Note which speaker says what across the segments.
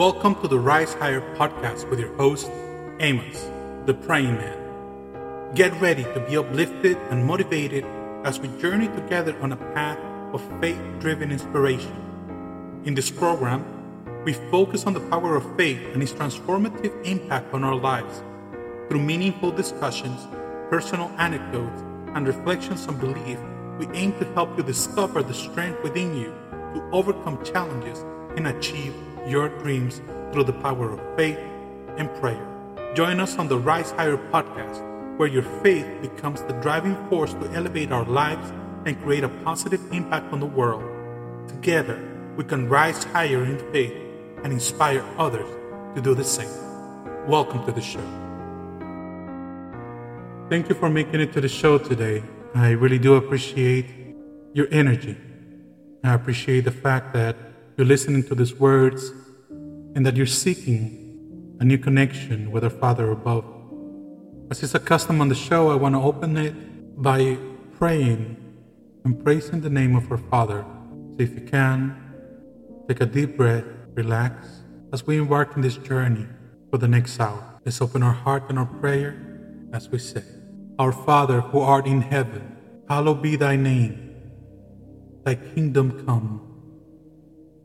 Speaker 1: Welcome to the Rise Higher podcast with your host, Amos, the Praying Man. Get ready to be uplifted and motivated as we journey together on a path of faith driven inspiration. In this program, we focus on the power of faith and its transformative impact on our lives through meaningful discussions, personal anecdotes, and reflections on belief. We aim to help you discover the strength within you to overcome challenges and achieve your dreams through the power of faith and prayer. Join us on the Rise Higher podcast, where your faith becomes the driving force to elevate our lives and create a positive impact on the world. Together, we can rise higher in faith and inspire others to do the same. Welcome to the show. Thank you for making it to the show today. I really do appreciate your energy. I appreciate the fact that you're listening to these words and that you're seeking a new connection with our Father above. As is a custom on the show, I want to open it by praying and praising the name of our Father. So if you can, take a deep breath, relax, as we embark on this journey for the next hour. Let's open our heart and our prayer as we say, Our Father who art in heaven, hallowed be thy name. Thy kingdom come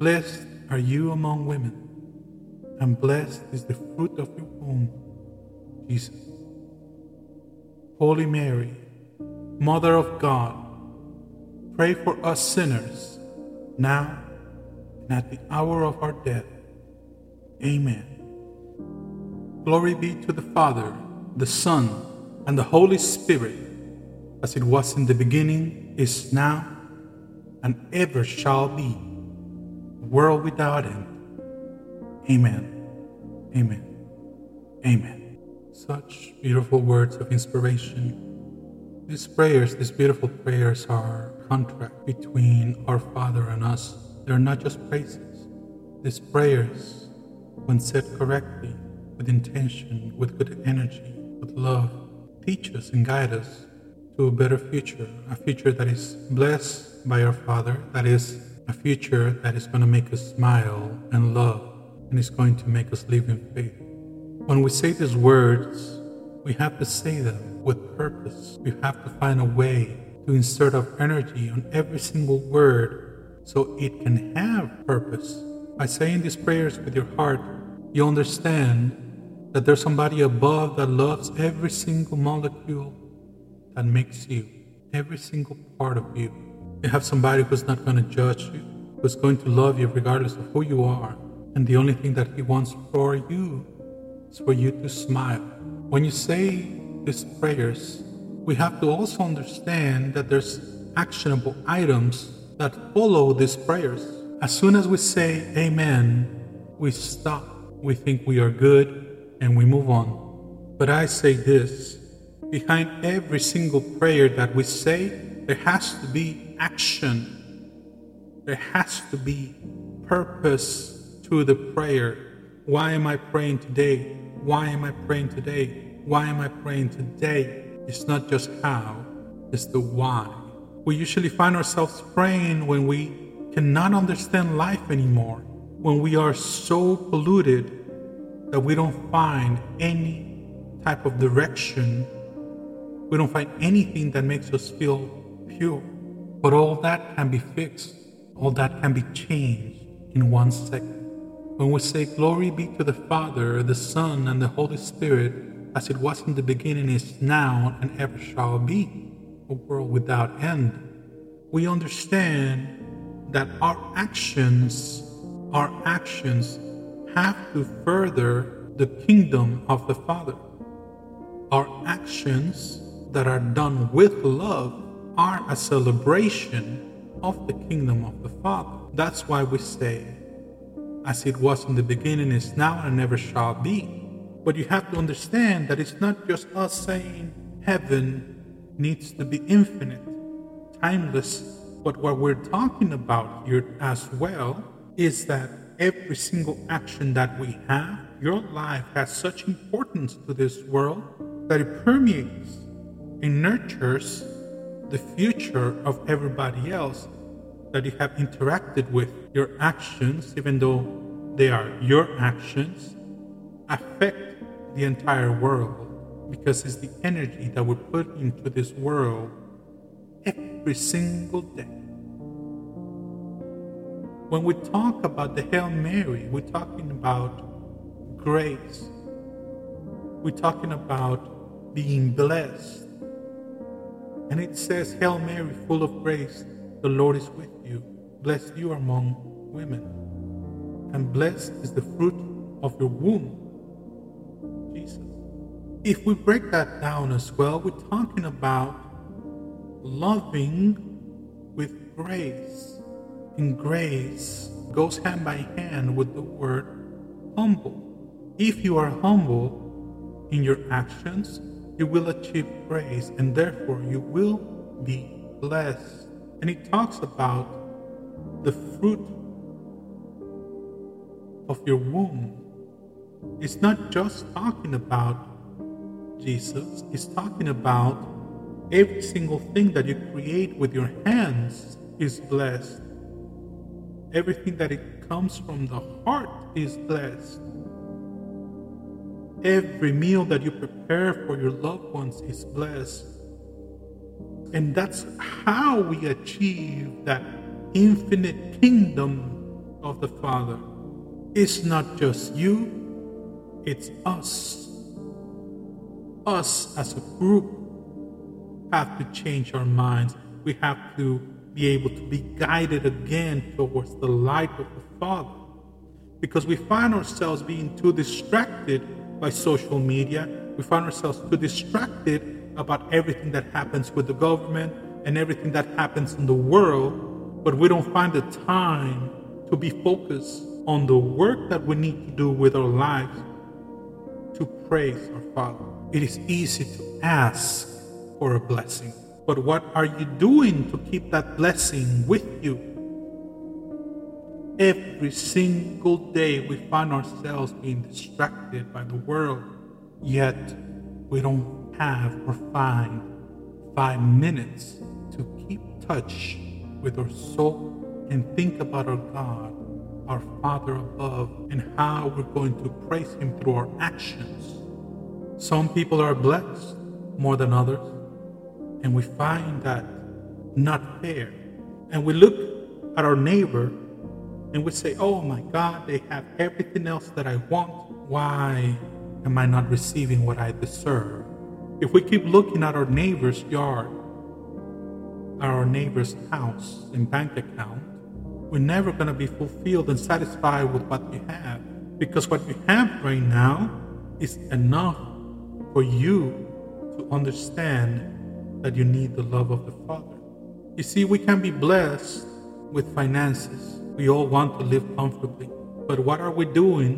Speaker 1: Blessed are you among women, and blessed is the fruit of your womb, Jesus. Holy Mary, Mother of God, pray for us sinners, now and at the hour of our death. Amen. Glory be to the Father, the Son, and the Holy Spirit, as it was in the beginning, is now, and ever shall be world without end. Amen. Amen. Amen. Such beautiful words of inspiration. These prayers, these beautiful prayers, are contract between our Father and us. They're not just praises. These prayers, when said correctly, with intention, with good energy, with love, teach us and guide us to a better future, a future that is blessed by our Father, that is a future that is going to make us smile and love and is going to make us live in faith. When we say these words, we have to say them with purpose. We have to find a way to insert our energy on every single word so it can have purpose. By saying these prayers with your heart, you understand that there's somebody above that loves every single molecule that makes you, every single part of you. You have somebody who's not going to judge you, who's going to love you regardless of who you are. And the only thing that He wants for you is for you to smile. When you say these prayers, we have to also understand that there's actionable items that follow these prayers. As soon as we say Amen, we stop. We think we are good and we move on. But I say this behind every single prayer that we say, there has to be action. There has to be purpose to the prayer. Why am I praying today? Why am I praying today? Why am I praying today? It's not just how, it's the why. We usually find ourselves praying when we cannot understand life anymore, when we are so polluted that we don't find any type of direction. We don't find anything that makes us feel pure. But all that can be fixed, all that can be changed in one second. When we say, Glory be to the Father, the Son, and the Holy Spirit, as it was in the beginning, is now, and ever shall be, a world without end, we understand that our actions, our actions have to further the kingdom of the Father. Our actions that are done with love are a celebration of the kingdom of the Father. That's why we say, as it was in the beginning, is now, and never shall be. But you have to understand that it's not just us saying heaven needs to be infinite, timeless, but what we're talking about here as well is that every single action that we have, your life has such importance to this world that it permeates and nurtures the future of everybody else that you have interacted with. Your actions, even though they are your actions, affect the entire world because it's the energy that we put into this world every single day. When we talk about the Hail Mary, we're talking about grace. We're talking about being blessed. And it says, Hail Mary, full of grace, the Lord is with you. Blessed you are among women. And blessed is the fruit of your womb, Jesus. If we break that down as well, we're talking about loving with grace. And grace goes hand by hand with the word humble. If you are humble in your actions, you will achieve grace and therefore you will be blessed. And he talks about the fruit of your womb. It's not just talking about Jesus, it's talking about every single thing that you create with your hands is blessed. Everything that it comes from the heart is blessed. Every meal that you prepare for your loved ones is blessed. And that's how we achieve that infinite kingdom of the Father. It's not just you, it's us. Us as a group have to change our minds. We have to be able to be guided again towards the light of the Father. Because we find ourselves being too distracted by social media. We find ourselves too distracted about everything that happens with the government and everything that happens in the world, but we don't find the time to be focused on the work that we need to do with our lives to praise our Father. It is easy to ask for a blessing, but what are you doing to keep that blessing with you? Every single day we find ourselves being distracted by the world, yet we don't have or find five minutes to keep touch with our soul and think about our God, our Father above, and how we're going to praise Him through our actions. Some people are blessed more than others, and we find that not fair. And we look at our neighbor and we say, Oh my God, they have everything else that I want. Why am I not receiving what I deserve? If we keep looking at our neighbor's yard, our neighbor's house and bank account, we're never going to be fulfilled and satisfied with what we have. Because what you have right now is enough for you to understand that you need the love of the Father. You see, we can be blessed with finances we all want to live comfortably. But what are we doing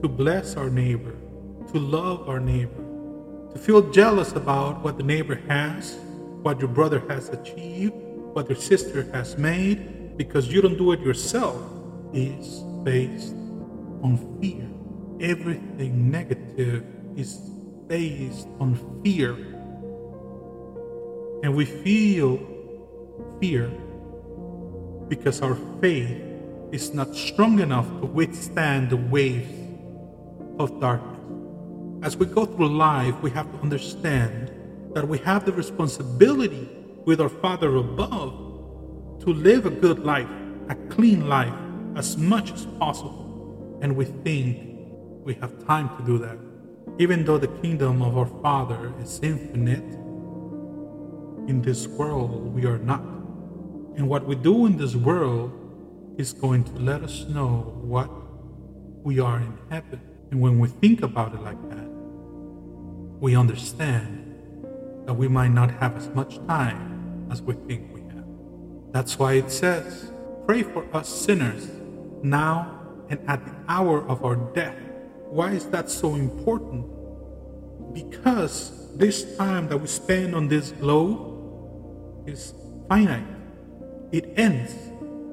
Speaker 1: to bless our neighbor, to love our neighbor, to feel jealous about what the neighbor has, what your brother has achieved, what your sister has made, because you don't do it yourself, is based on fear. Everything negative is based on fear. And we feel fear because our faith is not strong enough to withstand the waves of darkness. As we go through life, we have to understand that we have the responsibility with our Father above to live a good life, a clean life, as much as possible. And we think we have time to do that. Even though the kingdom of our Father is infinite, in this world we are not. And what we do in this world is going to let us know what we are in heaven. And when we think about it like that, we understand that we might not have as much time as we think we have. That's why it says, Pray for us sinners now and at the hour of our death. Why is that so important? Because this time that we spend on this globe is finite, it ends.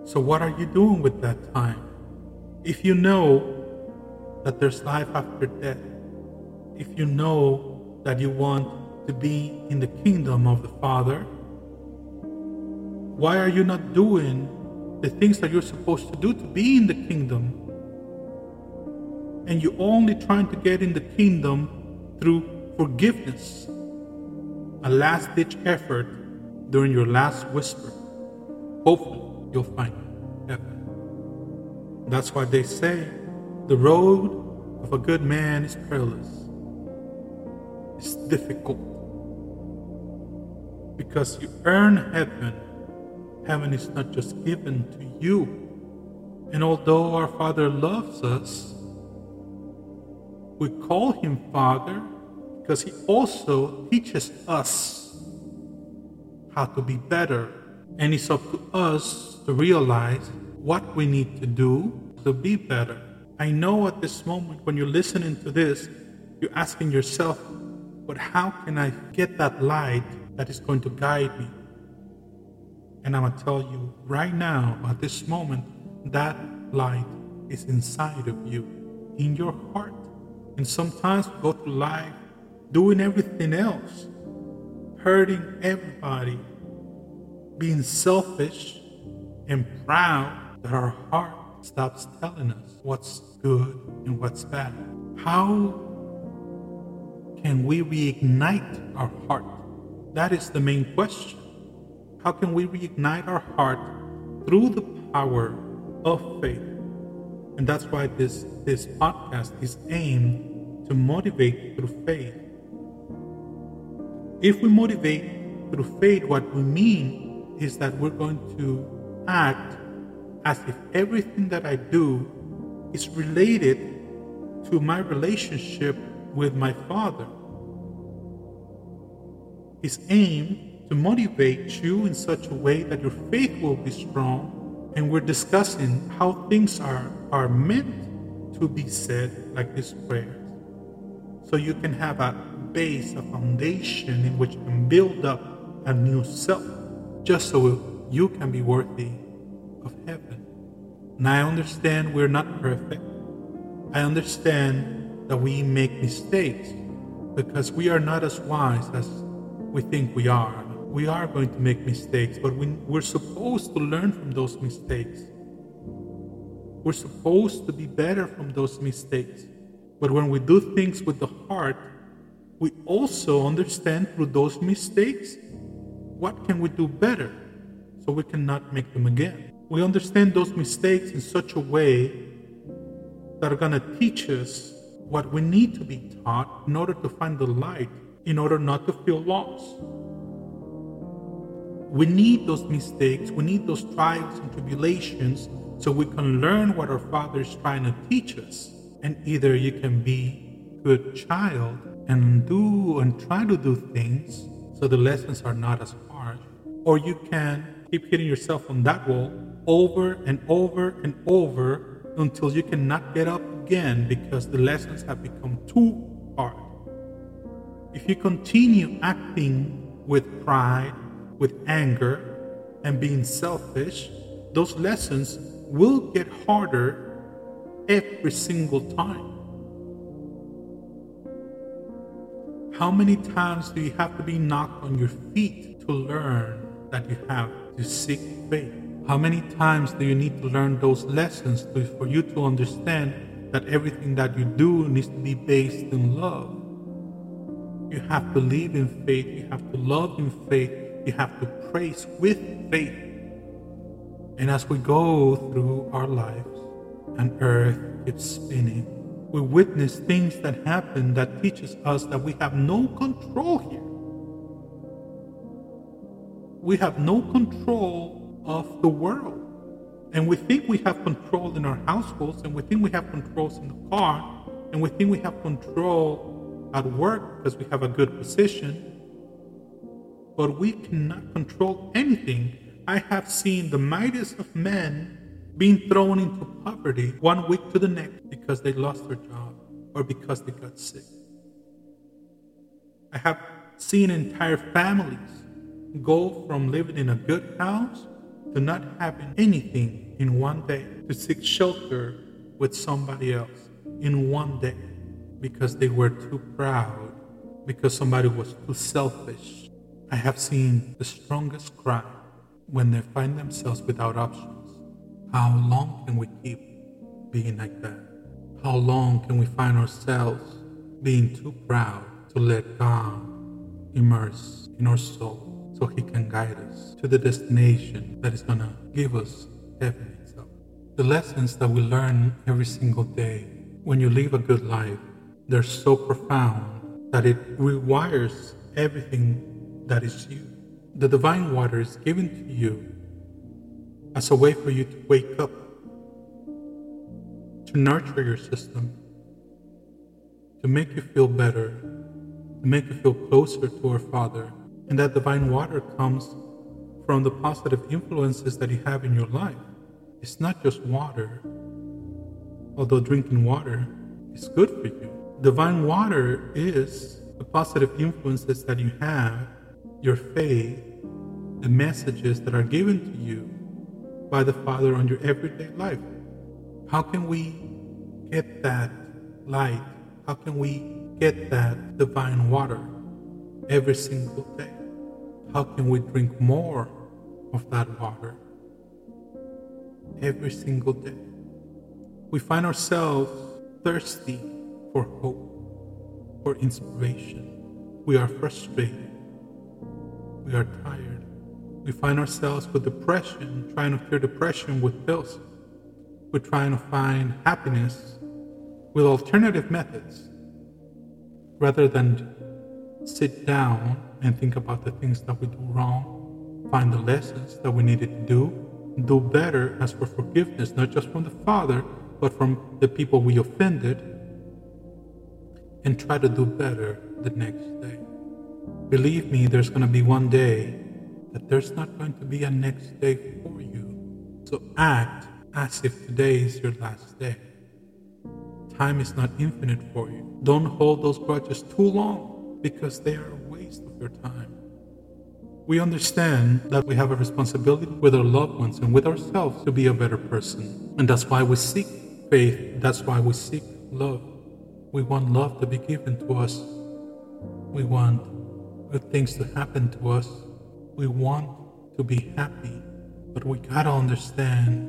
Speaker 1: So, what are you doing with that time? If you know that there's life after death, if you know that you want to be in the kingdom of the Father, why are you not doing the things that you're supposed to do to be in the kingdom? And you're only trying to get in the kingdom through forgiveness, a last ditch effort during your last whisper. Hopefully, you'll find heaven. That's why they say the road of a good man is perilous, it's difficult. Because you earn heaven Heaven is not just given to you. And although our Father loves us, we call him Father because he also teaches us how to be better. And it's up to us to realize what we need to do to be better. I know at this moment when you're listening to this, you're asking yourself, but how can I get that light that is going to guide me? And I'm going to tell you right now, at this moment, that light is inside of you, in your heart. And sometimes we go through life doing everything else, hurting everybody, being selfish and proud that our heart stops telling us what's good and what's bad. How can we reignite our heart? That is the main question. How can we reignite our heart through the power of faith? And that's why this, this podcast is aimed to motivate through faith. If we motivate through faith, what we mean is that we're going to act as if everything that I do is related to my relationship with my Father. His aim to motivate you in such a way that your faith will be strong. And we're discussing how things are, are meant to be said, like this prayer. So you can have a base, a foundation in which you can build up a new self, just so you can be worthy of heaven. And I understand we're not perfect. I understand that we make mistakes because we are not as wise as we think we are we are going to make mistakes, but we, we're supposed to learn from those mistakes. We're supposed to be better from those mistakes. But when we do things with the heart, we also understand through those mistakes what can we do better so we cannot make them again. We understand those mistakes in such a way that are going to teach us what we need to be taught in order to find the light, in order not to feel lost. We need those mistakes, we need those trials and tribulations so we can learn what our Father is trying to teach us. And either you can be a good child and do and try to do things so the lessons are not as or you can keep hitting yourself on that wall over and over and over until you cannot get up again because the lessons have become too hard. If you continue acting with pride with anger and being selfish, those lessons will get harder every single time. How many times do you have to be knocked on your feet to learn that you have to seek faith? How many times do you need to learn those lessons to, for you to understand that everything that you do needs to be based in love? You have to live in faith, you have to love in faith, you have to praise with faith. And as we go through our lives and earth keeps spinning, we witness things that happen that teaches us that we have no control here. We have no control of the world. And we think we have control in our households, and we think we have controls in the car, and we think we have control at work because we have a good position but we cannot control anything. I have seen the mightiest of men being thrown into poverty one week to the next because they lost their job or because they got sick. I have seen entire families go from living in a good house to not having anything in one day, to seek shelter with somebody else in one day because they were too proud, because somebody was too selfish. I have seen the strongest cry when they find themselves without options. How long can we keep being like that? How long can we find ourselves being too proud to let God immerse in our soul so He can guide us to the destination that is going to give us heaven itself? The lessons that we learn every single day when you live a good life, they're so profound that it rewires everything that is you. The divine water is given to you as a way for you to wake up to nurture your system, to make you feel better, to make you feel closer to our Father. And that divine water comes from the positive influences that you have in your life. It's not just water, although drinking water is good for you. Divine water is the positive influences that you have, your faith, the messages that are given to you by the Father on your everyday life. How can we get that light? How can we get that divine water every single day? How can we drink more of that water every single day? We find ourselves thirsty for hope, for inspiration. We are frustrated. We are tired. We find ourselves with depression, trying to cure depression with pills we're trying to find happiness with alternative methods rather than sit down and think about the things that we do wrong, find the lessons that we needed to do, do better, as for forgiveness, not just from the Father, but from the people we offended, and try to do better the next day. Believe me, there's going to be one day that there's not going to be a next day for you. So act as if today is your last day. Time is not infinite for you. Don't hold those grudges too long because they are your time. We understand that we have a responsibility with our loved ones and with ourselves to be a better person. And that's why we seek faith. That's why we seek love. We want love to be given to us. We want good things to happen to us. We want to be happy. But we gotta understand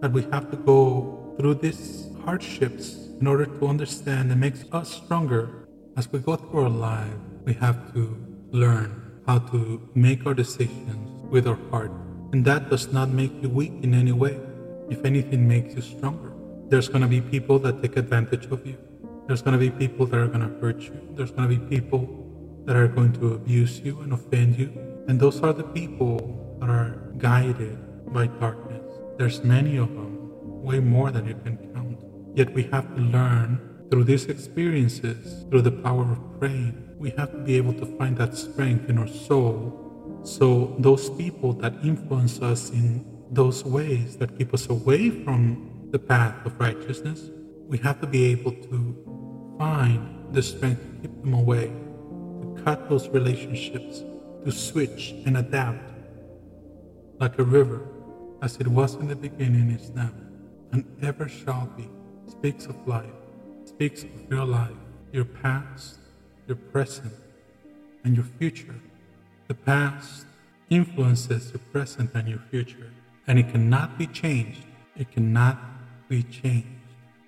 Speaker 1: that we have to go through these hardships in order to understand and make us stronger. As we go through our life, we have to learn how to make our decisions with our heart. And that does not make you weak in any way. If anything, makes you stronger. There's going to be people that take advantage of you. There's going to be people that are going to hurt you. There's going to be people that are going to abuse you and offend you. And those are the people that are guided by darkness. There's many of them, way more than you can count. Yet we have to learn through these experiences, through the power of praying, we have to be able to find that strength in our soul. So those people that influence us in those ways that keep us away from the path of righteousness, we have to be able to find the strength to keep them away, to cut those relationships, to switch and adapt like a river as it was in the beginning is now, and ever shall be, speaks of life, speaks of your life, your past, your present, and your future. The past influences your present and your future, and it cannot be changed. It cannot be changed.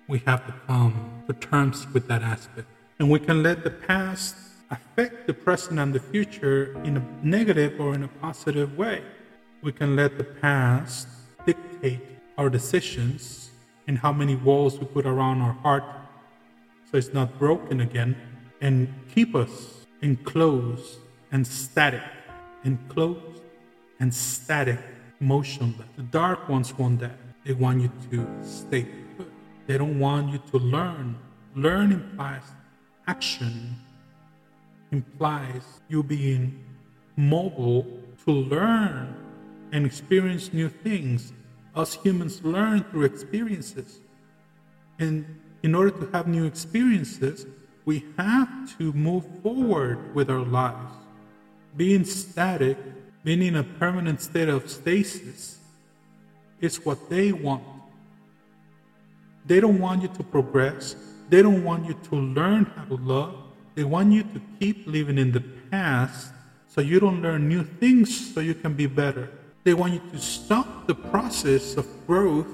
Speaker 1: We have to come to terms with that aspect. And we can let the past affect the present and the future in a negative or in a positive way. We can let the past dictate our decisions and how many walls we put around our heart so it's not broken again and keep us enclosed and static, enclosed and static, motionless. The dark ones want that. They want you to stay put. They don't want you to learn. Learn implies action, implies you being mobile to learn and experience new things Us humans learn through experiences. And in order to have new experiences, we have to move forward with our lives. Being static, being in a permanent state of stasis, is what they want. They don't want you to progress. They don't want you to learn how to love. They want you to keep living in the past so you don't learn new things so you can be better. They want you to stop the process of growth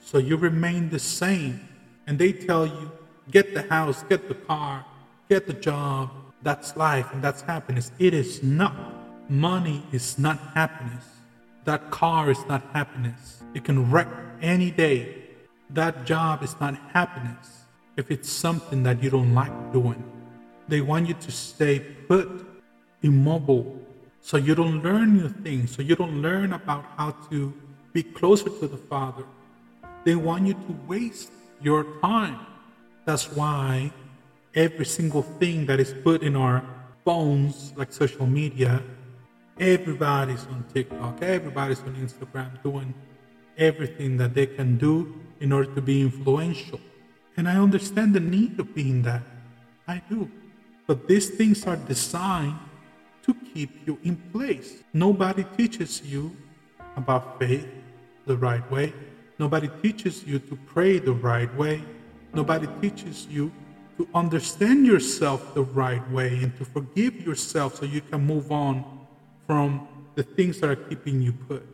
Speaker 1: so you remain the same. And they tell you, get the house, get the car, get the job. That's life and that's happiness. It is not. Money is not happiness. That car is not happiness. It can wreck any day. That job is not happiness if it's something that you don't like doing. They want you to stay put, immobile, so you don't learn new things, so you don't learn about how to be closer to the Father. They want you to waste your time. That's why every single thing that is put in our phones, like social media, everybody's on TikTok, everybody's on Instagram doing everything that they can do in order to be influential. And I understand the need of being that. I do. But these things are designed to keep you in place. Nobody teaches you about faith the right way. Nobody teaches you to pray the right way. Nobody teaches you to understand yourself the right way and to forgive yourself so you can move on from the things that are keeping you put.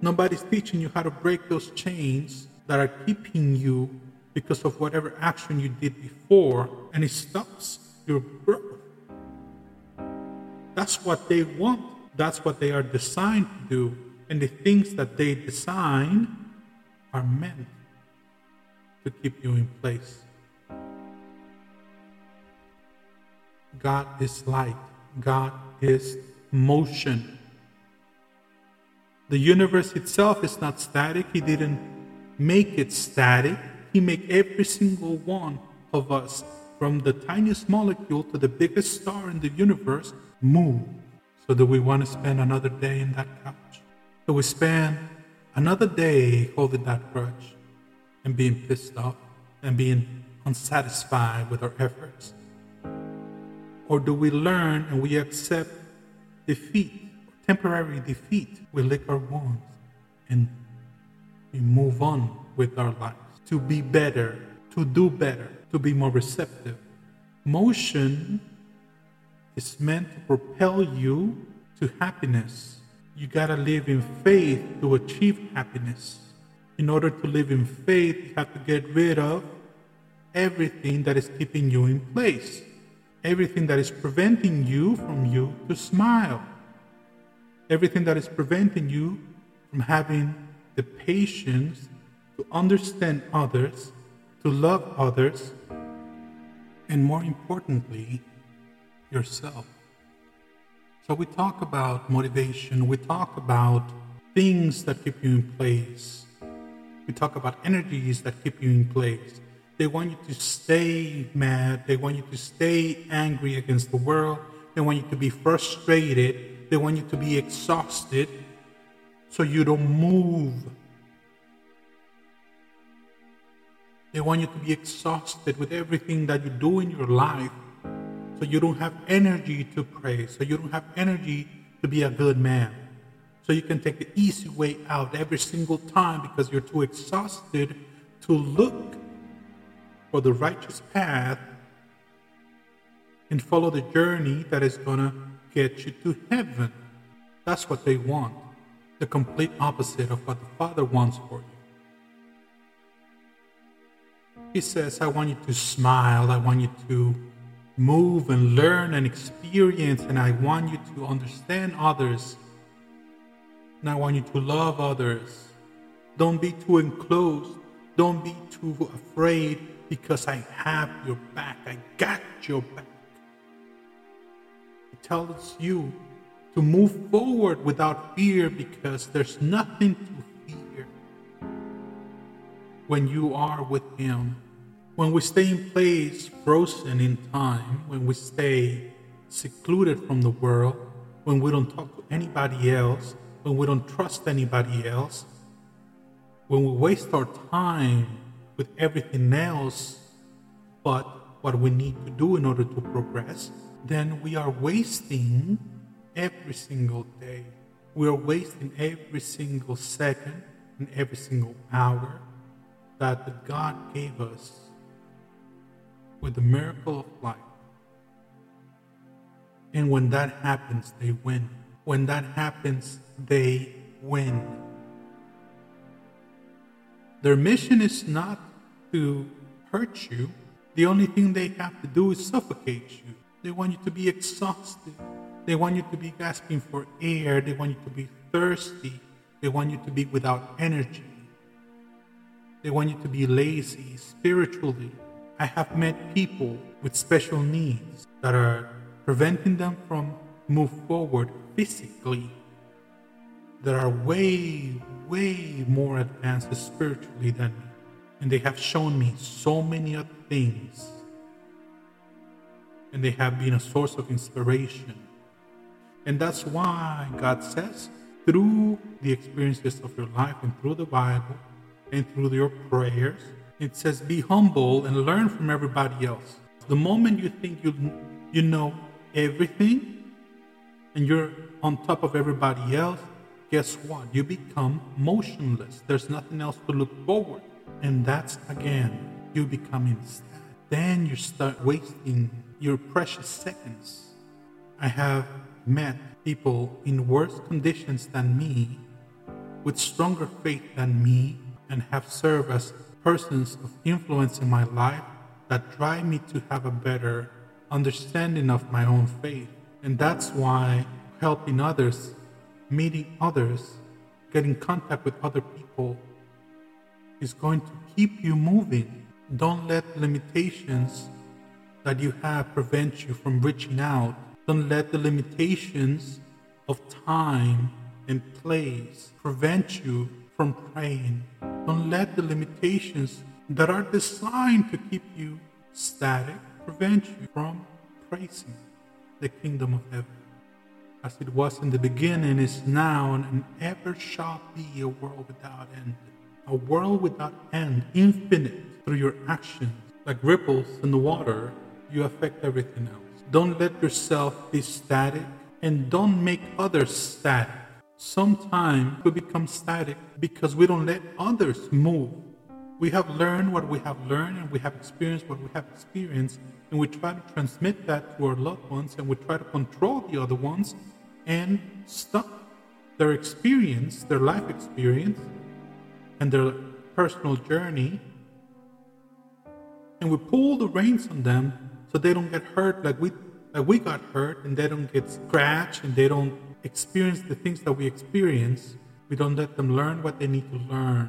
Speaker 1: Nobody's teaching you how to break those chains that are keeping you because of whatever action you did before, and it stops your growth. That's what they want. That's what they are designed to do. And the things that they design are meant to keep you in place. God is light. God is motion. The universe itself is not static. He didn't make it static. He made every single one of us, from the tiniest molecule to the biggest star in the universe, move. So that we want to spend another day in that couch. So we spend another day holding that grudge and being pissed off and being unsatisfied with our efforts. Or do we learn and we accept defeat, temporary defeat? We lick our wounds and we move on with our lives to be better, to do better, to be more receptive. Motion is meant to propel you to happiness. You gotta live in faith to achieve happiness. In order to live in faith, you have to get rid of everything that is keeping you in place. Everything that is preventing you from you to smile, everything that is preventing you from having the patience to understand others, to love others, and more importantly, yourself. So we talk about motivation, we talk about things that keep you in place, we talk about energies that keep you in place. They want you to stay mad. They want you to stay angry against the world. They want you to be frustrated. They want you to be exhausted so you don't move. They want you to be exhausted with everything that you do in your life so you don't have energy to pray, so you don't have energy to be a good man. So you can take the easy way out every single time because you're too exhausted to look for the righteous path and follow the journey that is going to get you to heaven. That's what they want. The complete opposite of what the Father wants for you. He says, I want you to smile. I want you to move and learn and experience. And I want you to understand others. And I want you to love others. Don't be too enclosed. Don't be too afraid because I have your back. I got your back. It tells you to move forward without fear because there's nothing to fear when you are with Him. When we stay in place, frozen in time, when we stay secluded from the world, when we don't talk to anybody else, when we don't trust anybody else, when we waste our time with everything else but what we need to do in order to progress, then we are wasting every single day. We are wasting every single second and every single hour that God gave us with the miracle of life. And when that happens, they win. When that happens, they win. Their mission is not to hurt you. The only thing they have to do is suffocate you. They want you to be exhausted. They want you to be gasping for air. They want you to be thirsty. They want you to be without energy. They want you to be lazy spiritually. I have met people with special needs that are preventing them from move forward physically that are way, way more advanced spiritually than me. And they have shown me so many other things. And they have been a source of inspiration. And that's why God says, through the experiences of your life and through the Bible and through your prayers, it says, be humble and learn from everybody else. The moment you think you, you know everything and you're on top of everybody else, guess what? You become motionless. There's nothing else to look forward. And that's again, you becoming sad. Then you start wasting your precious seconds. I have met people in worse conditions than me, with stronger faith than me, and have served as persons of influence in my life that drive me to have a better understanding of my own faith. And that's why helping others, meeting others, getting contact with other people is going to keep you moving. Don't let limitations that you have prevent you from reaching out. Don't let the limitations of time and place prevent you from praying. Don't let the limitations that are designed to keep you static prevent you from praising the kingdom of heaven. As it was in the beginning, is now, and ever shall be a world without end. A world without end, infinite through your actions. Like ripples in the water, you affect everything else. Don't let yourself be static and don't make others static. Sometimes we become static because we don't let others move we have learned what we have learned and we have experienced what we have experienced, and we try to transmit that to our loved ones and we try to control the other ones and stop their experience, their life experience, and their personal journey. And we pull the reins on them so they don't get hurt like we like we got hurt and they don't get scratched and they don't experience the things that we experience. We don't let them learn what they need to learn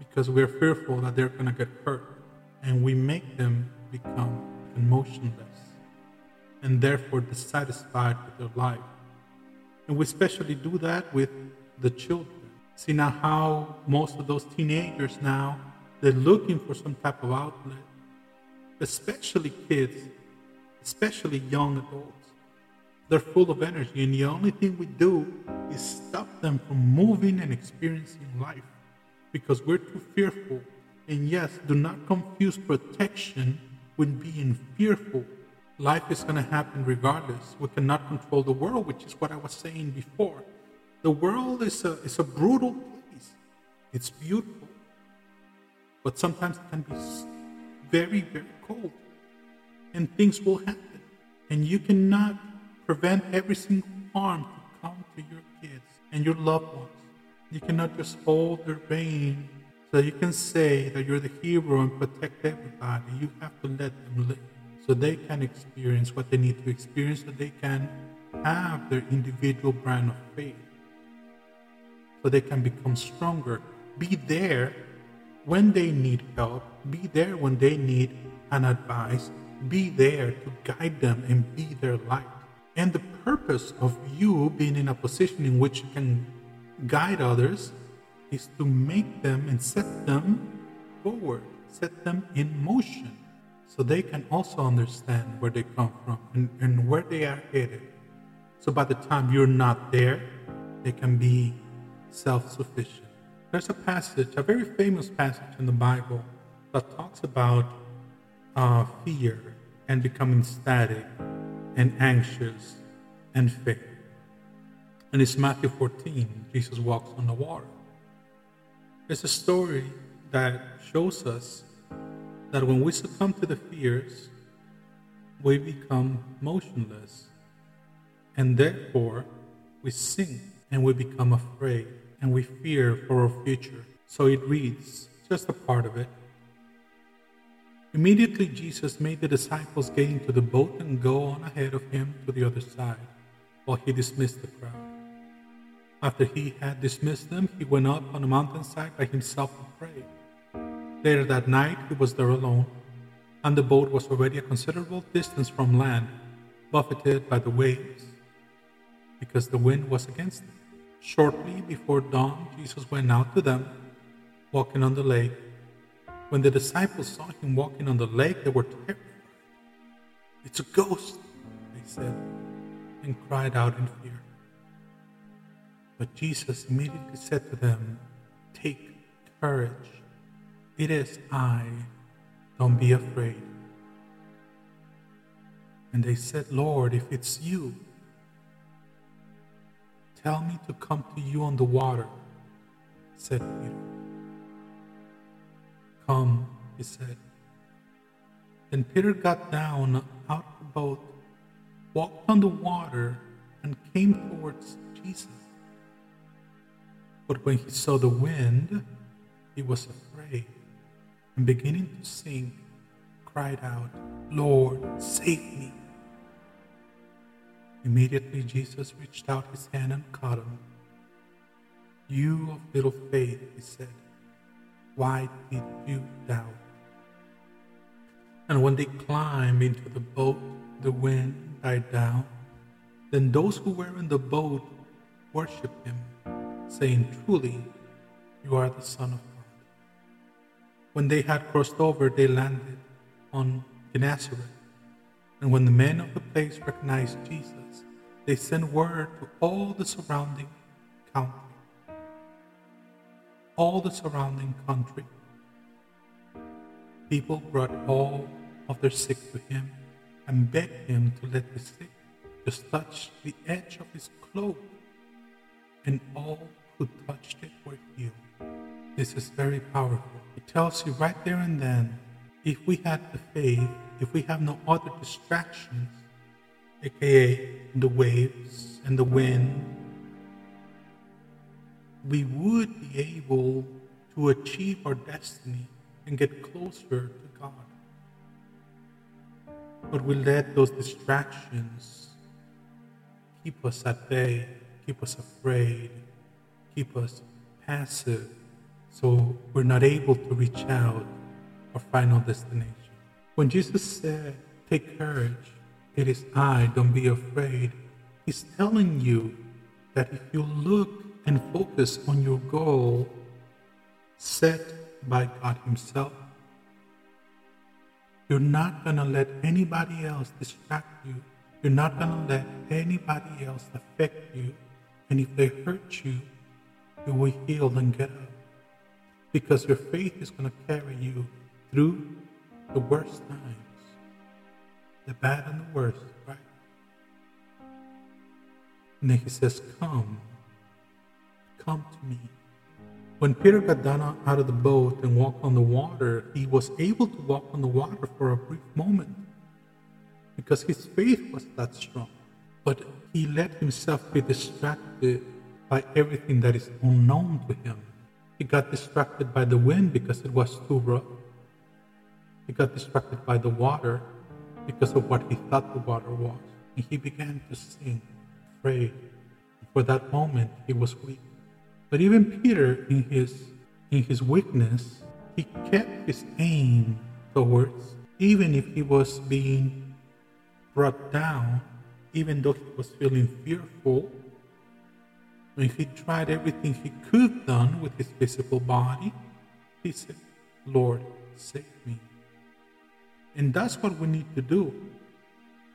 Speaker 1: because we're fearful that they're going to get hurt. And we make them become emotionless and therefore dissatisfied with their life. And we especially do that with the children. See now how most of those teenagers now, they're looking for some type of outlet, especially kids, especially young adults. They're full of energy, and the only thing we do is stop them from moving and experiencing life because we're too fearful. And yes, do not confuse protection with being fearful. Life is going to happen regardless. We cannot control the world, which is what I was saying before. The world is a, is a brutal place. It's beautiful, but sometimes it can be very, very cold. And things will happen. And you cannot prevent every single harm to come to your kids and your loved ones. You cannot just hold their vein so you can say that you're the hero and protect everybody. You have to let them live so they can experience what they need to experience, so they can have their individual brand of faith, so they can become stronger. Be there when they need help, be there when they need an advice, be there to guide them and be their light. And the purpose of you being in a position in which you can guide others is to make them and set them forward, set them in motion, so they can also understand where they come from and, and where they are headed. So by the time you're not there, they can be self sufficient. There's a passage, a very famous passage in the Bible, that talks about uh, fear and becoming static and anxious and fear. And it's Matthew 14. Jesus walks on the water. It's a story that shows us that when we succumb to the fears, we become motionless. And therefore, we sink and we become afraid and we fear for our future. So it reads, just a part of it. Immediately Jesus made the disciples get into the boat and go on ahead of him to the other side, while he dismissed the crowd. After he had dismissed them, he went up on a mountainside by himself to pray. Later that night, he was there alone, and the boat was already a considerable distance from land, buffeted by the waves, because the wind was against them. Shortly before dawn, Jesus went out to them, walking on the lake. When the disciples saw him walking on the lake, they were terrified. It's a ghost, they said, and cried out in fear. But Jesus immediately said to them, Take courage. It is I. Don't be afraid. And they said, Lord, if it's you, tell me to come to you on the water, said Peter. Come, he said. Then Peter got down out of the boat, walked on the water, and came towards Jesus. But when he saw the wind, he was afraid, and beginning to sink, cried out, Lord, save me. Immediately Jesus reached out his hand and caught him. You of little faith, he said, why did you doubt? And when they climbed into the boat, the wind died down. Then those who were in the boat worshipped him, saying, Truly, you are the Son of God. When they had crossed over, they landed on Gennesaret. And when the men of the place recognized Jesus, they sent word to all the surrounding country all the surrounding country. People brought all of their sick to him and begged him to let the sick just touch the edge of his cloak, and all who touched it were healed. This is very powerful. It tells you right there and then if we had the faith, if we have no other distractions, aka the waves and the wind we would be able to achieve our destiny and get closer to God. But we let those distractions keep us at bay, keep us afraid, keep us passive, so we're not able to reach out our final destination. When Jesus said, Take courage, it is I, don't be afraid, He's telling you that if you look and focus on your goal set by God Himself. You're not going to let anybody else distract you. You're not going to let anybody else affect you. And if they hurt you, you will heal and get up. Because your faith is going to carry you through the worst times, the bad and the worst, right? And then he says, Come Come to me. When Peter got down out of the boat and walked on the water, he was able to walk on the water for a brief moment because his faith was that strong. But he let himself be distracted by everything that is unknown to him. He got distracted by the wind because it was too rough. He got distracted by the water because of what he thought the water was. And he began to sink, afraid. For that moment, he was weak. But even Peter, in his, in his weakness, he kept his aim towards, even if he was being brought down, even though he was feeling fearful, when he tried everything he could done with his physical body, he said, Lord, save me. And that's what we need to do.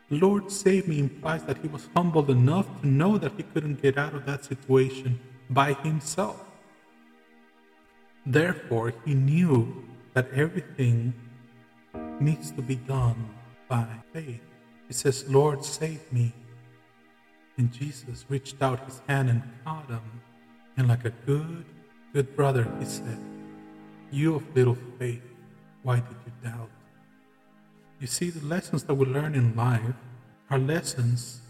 Speaker 1: Lord save me implies that he was humble enough to know that he couldn't get out of that situation by himself. Therefore, he knew that everything needs to be done by faith. He says, Lord, save me. And Jesus reached out his hand and caught him. And like a good, good brother, he said, You of little faith, why did you doubt? You see, the lessons that we learn in life are lessons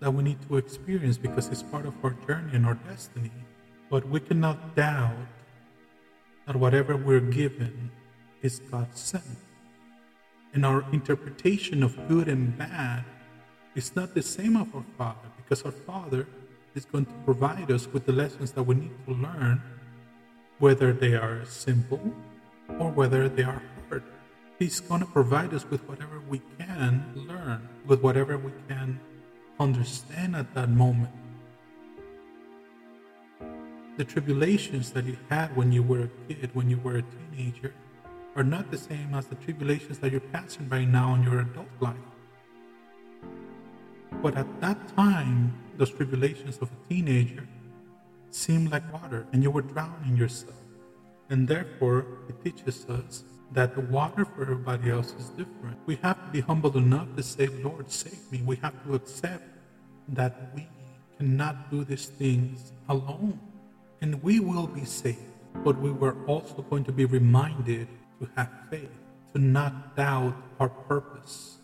Speaker 1: that we need to experience because it's part of our journey and our destiny. But we cannot doubt that whatever we're given is God sent. And our interpretation of good and bad is not the same of our Father because our Father is going to provide us with the lessons that we need to learn, whether they are simple or whether they are hard. He's going to provide us with whatever we can learn, with whatever we can understand at that moment. The tribulations that you had when you were a kid, when you were a teenager, are not the same as the tribulations that you're passing by now in your adult life. But at that time, those tribulations of a teenager seemed like water and you were drowning yourself. And therefore, it teaches us that the water for everybody else is different. We have to be humble enough to say, Lord, save me. We have to accept that we cannot do these things alone. And we will be saved. But we were also going to be reminded to have faith, to not doubt our purpose.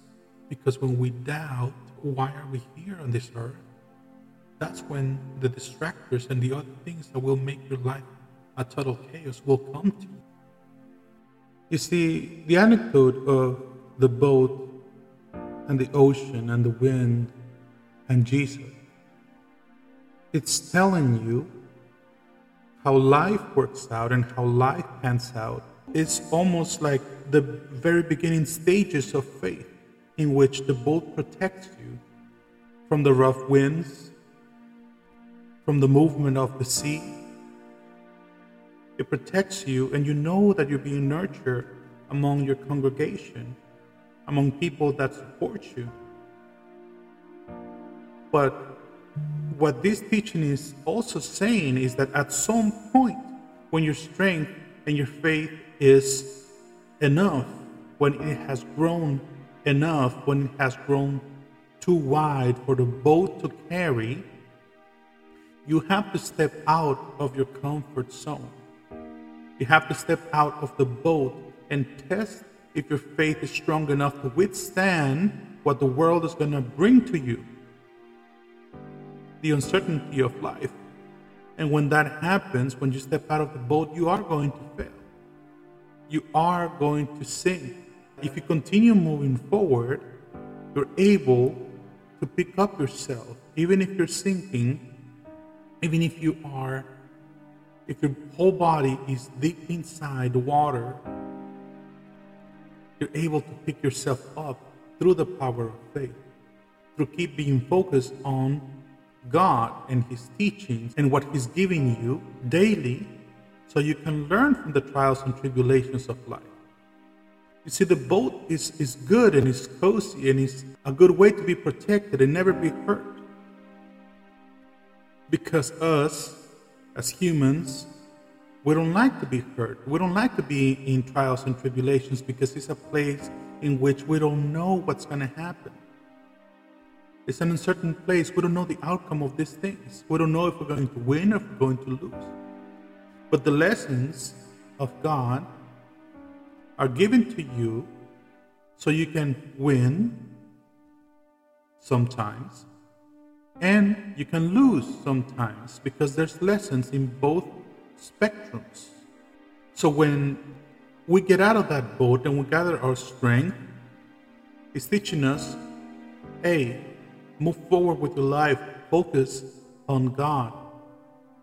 Speaker 1: Because when we doubt, why are we here on this earth? That's when the distractors and the other things that will make your life a total chaos will come to you. You see, the anecdote of the boat and the ocean and the wind and Jesus, it's telling you how life works out and how life pans out it's almost like the very beginning stages of faith in which the boat protects you from the rough winds, from the movement of the sea. It protects you, and you know that you're being nurtured among your congregation, among people that support you. But what this teaching is also saying is that at some point, when your strength and your faith is enough, when it has grown enough, when it has grown too wide for the boat to carry, you have to step out of your comfort zone. You have to step out of the boat and test if your faith is strong enough to withstand what the world is going to bring to you the uncertainty of life. And when that happens, when you step out of the boat, you are going to fail you are going to sink. If you continue moving forward, you're able to pick up yourself, even if you're sinking, even if you are, if your whole body is deep inside the water, you're able to pick yourself up through the power of faith, through keep being focused on God and His teachings and what He's giving you daily so you can learn from the trials and tribulations of life. You see, the boat is, is good and is cozy and is a good way to be protected and never be hurt. Because us, as humans, we don't like to be hurt. We don't like to be in trials and tribulations because it's a place in which we don't know what's going to happen. It's an uncertain place. We don't know the outcome of these things. We don't know if we're going to win or if we're going to lose. But the lessons of God are given to you so you can win sometimes and you can lose sometimes because there's lessons in both spectrums. So when we get out of that boat and we gather our strength, it's teaching us hey, move forward with your life, focus on God,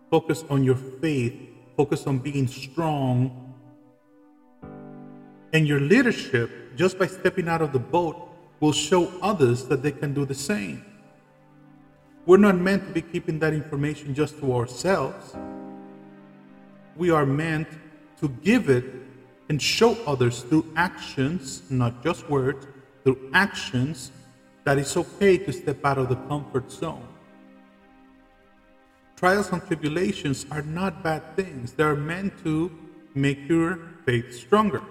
Speaker 1: focus on your faith, focus on being strong. And your leadership, just by stepping out of the boat, will show others that they can do the same. We're not meant to be keeping that information just to ourselves. We are meant to give it and show others through actions, not just words, through actions, that it's okay to step out of the comfort zone. Trials and tribulations are not bad things. They are meant to make your faith stronger.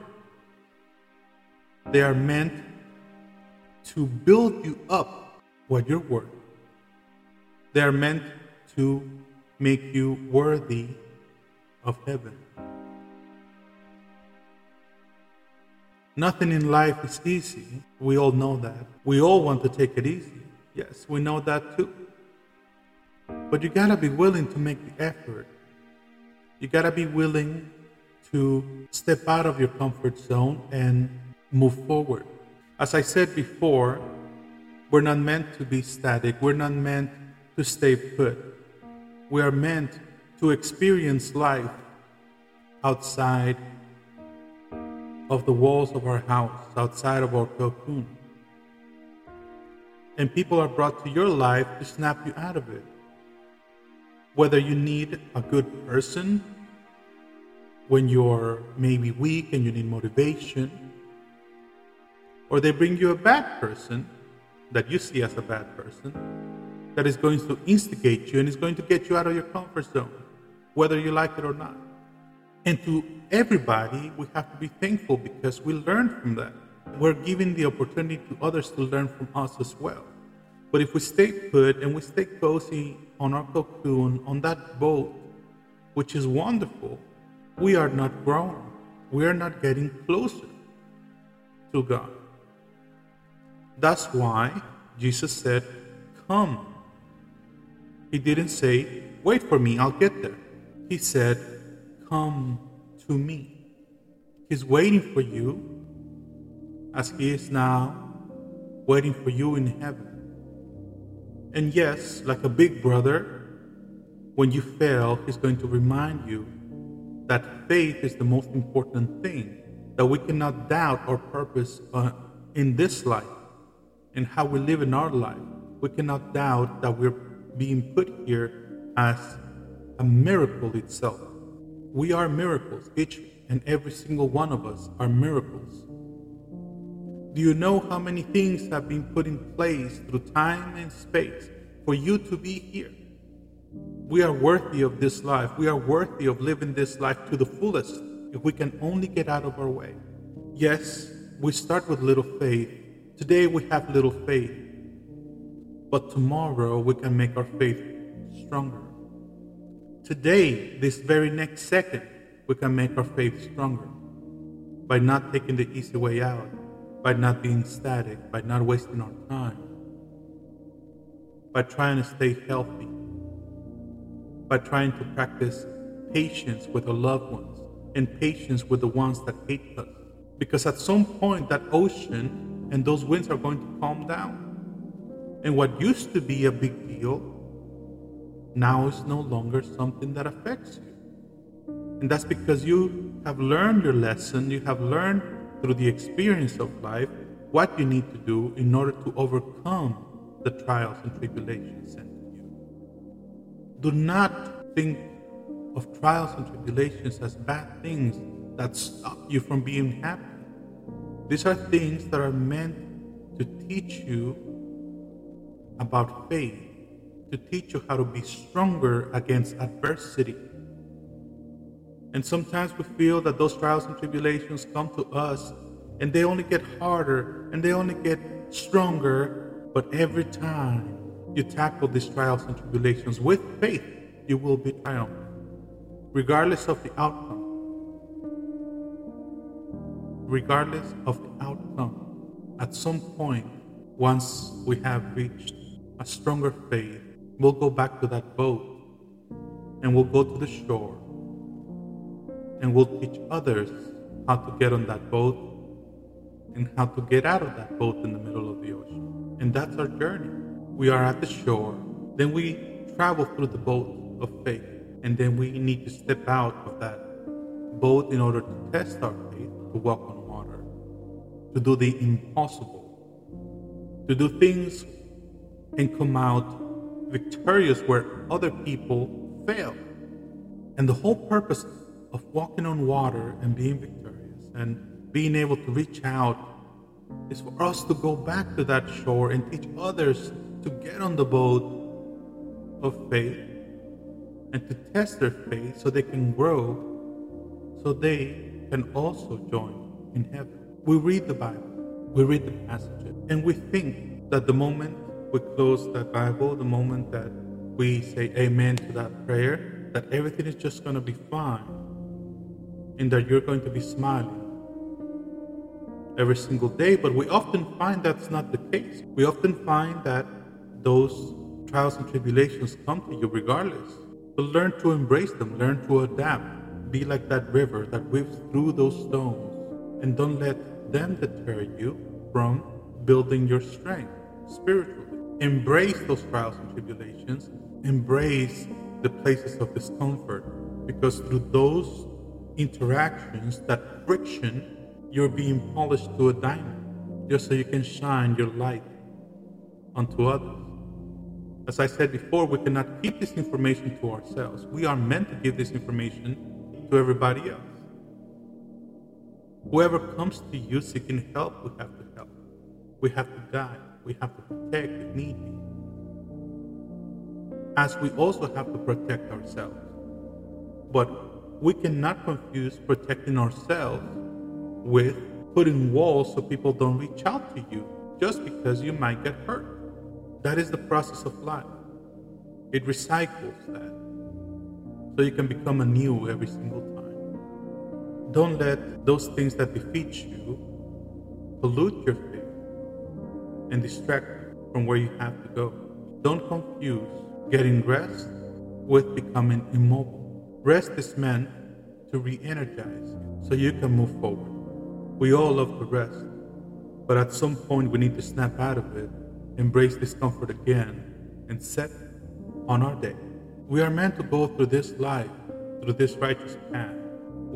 Speaker 1: They are meant to build you up what you're worth. They are meant to make you worthy of heaven. Nothing in life is easy. We all know that. We all want to take it easy. Yes, we know that too. But you gotta be willing to make the effort. You gotta be willing to step out of your comfort zone and move forward. As I said before, we're not meant to be static. We're not meant to stay put. We are meant to experience life outside of the walls of our house, outside of our cocoon. And people are brought to your life to snap you out of it. Whether you need a good person when you're maybe weak and you need motivation, or they bring you a bad person that you see as a bad person that is going to instigate you and is going to get you out of your comfort zone, whether you like it or not. And to everybody, we have to be thankful because we learn from that. We're giving the opportunity to others to learn from us as well. But if we stay put and we stay cozy on our cocoon, on that boat, which is wonderful, we are not growing. We are not getting closer to God. That's why Jesus said, Come. He didn't say, Wait for me, I'll get there. He said, Come to me. He's waiting for you as He is now waiting for you in heaven. And yes, like a big brother, when you fail, He's going to remind you that faith is the most important thing, that we cannot doubt our purpose uh, in this life and how we live in our life. We cannot doubt that we're being put here as a miracle itself. We are miracles. Each and every single one of us are miracles. Do you know how many things have been put in place through time and space for you to be here? We are worthy of this life. We are worthy of living this life to the fullest if we can only get out of our way. Yes, we start with little faith. Today we have little faith. But tomorrow we can make our faith stronger. Today, this very next second, we can make our faith stronger by not taking the easy way out, by not being static, by not wasting our time, by trying to stay healthy, by trying to practice patience with our loved ones and patience with the ones that hate us. Because at some point, that ocean and those winds are going to calm down. And what used to be a big deal now is no longer something that affects you. And that's because you have learned your lesson, you have learned through the experience of life what you need to do in order to overcome the trials and tribulations sent to you. Do not think of trials and tribulations as bad things that stop you from being happy. These are things that are meant to teach you about faith to teach you how to be stronger against adversity. And sometimes we feel that those trials and tribulations come to us and they only get harder and they only get stronger. But every time you tackle these trials and tribulations with faith, you will be triumphant, regardless of the outcome. Regardless of the outcome, at some point, once we have reached a stronger faith, We'll go back to that boat and we'll go to the shore and we'll teach others how to get on that boat and how to get out of that boat in the middle of the ocean. And that's our journey. We are at the shore, then we travel through the boat of faith, and then we need to step out of that boat in order to test our faith, to walk on to do the impossible, to do things and come out victorious where other people fail. And the whole purpose of walking on water and being victorious and being able to reach out is for us to go back to that shore and teach others to get on the boat of faith and to test their faith so they can grow, so they can also join in heaven. We read the Bible, we read the passages, and we think that the moment we close that Bible, the moment that we say amen to that prayer, that everything is just going to be fine and that you're going to be smiling every single day. But we often find that's not the case. We often find that those trials and tribulations come to you regardless. But learn to embrace them, learn to adapt. Be like that river that weaves through those stones, and don't let them deter you from building your strength spiritually. Embrace those trials and tribulations, embrace the places of discomfort, because through those interactions, that friction, you're being polished to a diamond, just so you can shine your light onto others. As I said before, we cannot keep this information to ourselves. We are meant to give this information to everybody else. Whoever comes to you seeking help, we have to help. We have to guide. We have to protect if need be. As we also have to protect ourselves. But we cannot confuse protecting ourselves with putting walls so people don't reach out to you just because you might get hurt. That is the process of life. It recycles that. So you can become anew every single time. Don't let those things that defeat you pollute your faith and distract you from where you have to go. Don't confuse getting rest with becoming immobile. Rest is meant to re energize so you can move forward. We all love to rest, but at some point we need to snap out of it, embrace discomfort again, and set on our day. We are meant to go through this life, through this righteous path.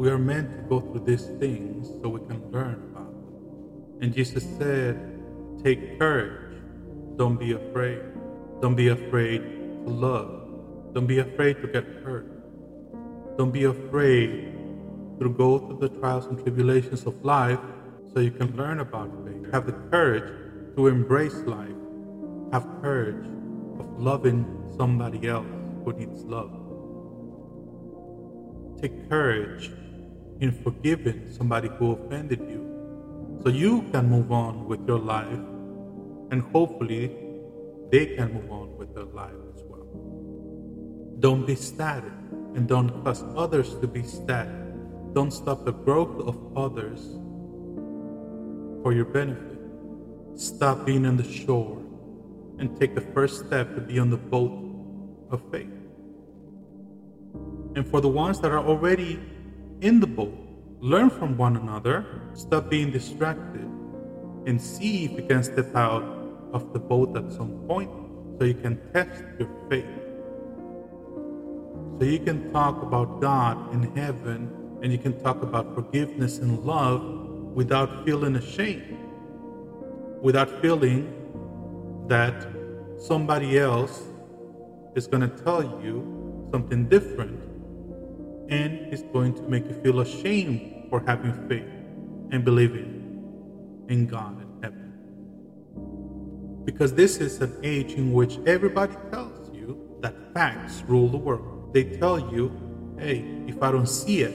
Speaker 1: We are meant to go through these things so we can learn about them. And Jesus said, Take courage. Don't be afraid. Don't be afraid to love. Don't be afraid to get hurt. Don't be afraid to go through the trials and tribulations of life so you can learn about faith. Have the courage to embrace life. Have courage of loving somebody else who needs love. Take courage in forgiving somebody who offended you so you can move on with your life and hopefully they can move on with their life as well. Don't be static and don't cause others to be static. Don't stop the growth of others for your benefit. Stop being on the shore and take the first step to be on the boat of faith. And for the ones that are already in the boat, learn from one another, stop being distracted, and see if you can step out of the boat at some point so you can test your faith. So you can talk about God in heaven and you can talk about forgiveness and love without feeling ashamed, without feeling that somebody else is going to tell you something different and is going to make you feel ashamed for having faith and believing in God and heaven. Because this is an age in which everybody tells you that facts rule the world. They tell you, hey, if I don't see it,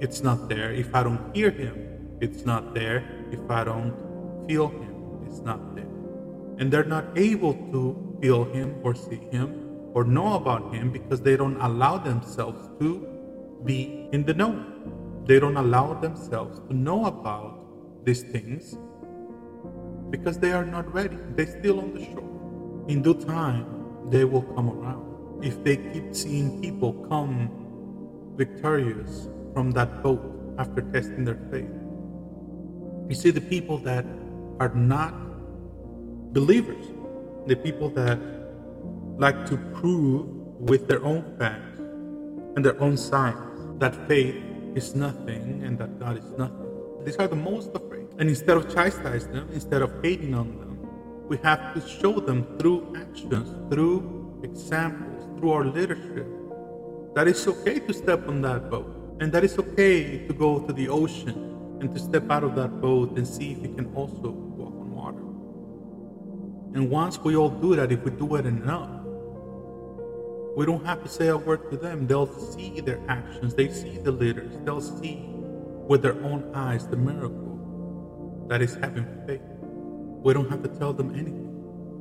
Speaker 1: it's not there. If I don't hear him, it's not there. If I don't feel him, it's not there. And they're not able to feel him or see him or know about him because they don't allow themselves to be in the know. They don't allow themselves to know about these things because they are not ready. They're still on the shore. In due time, they will come around. If they keep seeing people come victorious from that boat after testing their faith, you see the people that are not believers, the people that like to prove with their own facts and their own signs that faith is nothing and that God is nothing. These are the most afraid. And instead of chastise them, instead of hating on them, we have to show them through actions, through examples, through our leadership, that it's okay to step on that boat. And that it's okay to go to the ocean and to step out of that boat and see if you can also walk on water. And once we all do that, if we do it enough, We don't have to say a word to them. They'll see their actions, they see the leaders, they'll see with their own eyes the miracle that is having faith. We don't have to tell them anything.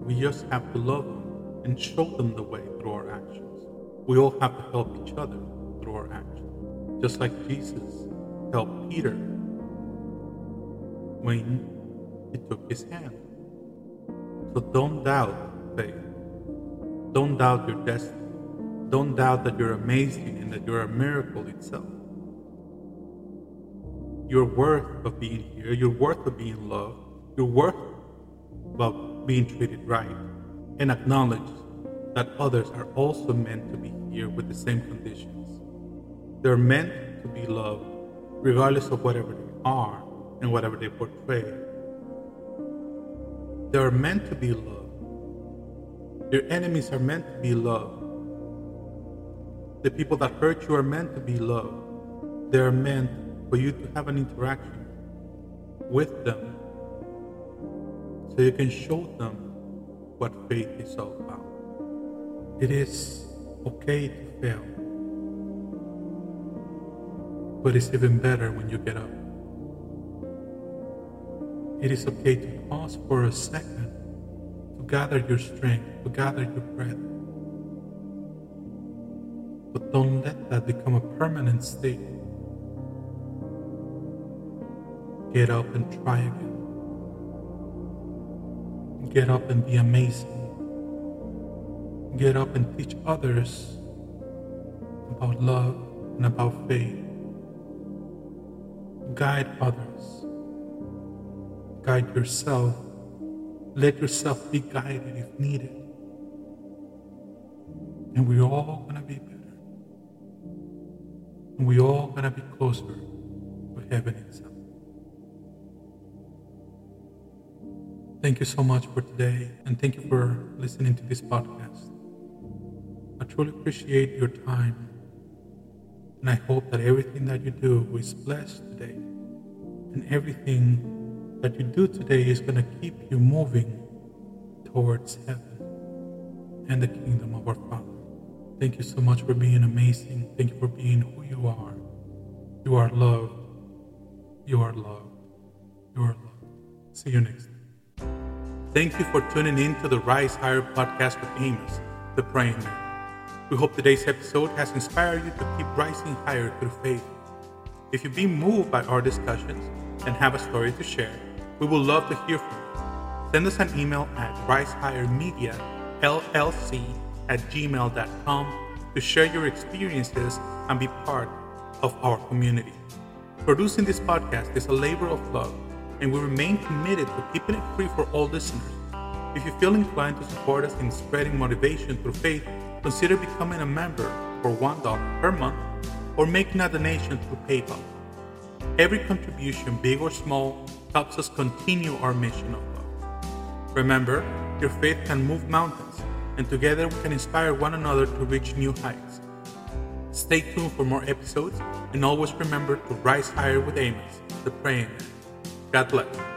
Speaker 1: We just have to love them and show them the way through our actions. We all have to help each other through our actions. Just like Jesus helped Peter when he took his hand. So don't doubt faith. Don't doubt your destiny. Don't doubt that you're amazing and that you're a miracle itself. You're worth of being here. You're worth of being loved. You're worth of being treated right. And acknowledge that others are also meant to be here with the same conditions. They're meant to be loved regardless of whatever they are and whatever they portray. They are meant to be loved. Your enemies are meant to be loved. The people that hurt you are meant to be loved. They are meant for you to have an interaction with them so you can show them what faith is all about. It is okay to fail, but it's even better when you get up. It is okay to pause for a second to gather your strength, to gather your breath. But don't let that become a permanent state. Get up and try again. Get up and be amazing. Get up and teach others about love and about faith. Guide others. Guide yourself. Let yourself be guided if needed. And we're all going to be better. We're all to be closer to heaven itself. Thank you so much for today, and thank you for listening to this podcast. I truly appreciate your time, and I hope that everything that you do is blessed today, and everything that you do today is to keep you moving towards heaven and the kingdom of our Father. Thank you so much for being amazing. Thank you for being who you are. You are loved. You are loved. You are loved. See you next time. Thank you for tuning in to the Rise Higher podcast with Amos, the praying man. We hope today's episode has inspired you to keep rising higher through faith. If you've been moved by our discussions and have a story to share, we would love to hear from you. Send us an email at risehighermedia, LLC at gmail.com to share your experiences and be part of our community. Producing this podcast is a labor of love and we remain committed to keeping it free for all listeners. If you feel inclined to support us in spreading motivation through faith, consider becoming a member for $1 per month or making a donation through PayPal. Every contribution, big or small, helps us continue our mission of love. Remember, your faith can move mountains, and together we can inspire one another to reach new heights. Stay tuned for more episodes, and always remember to rise higher with Amos, the praying man. God bless.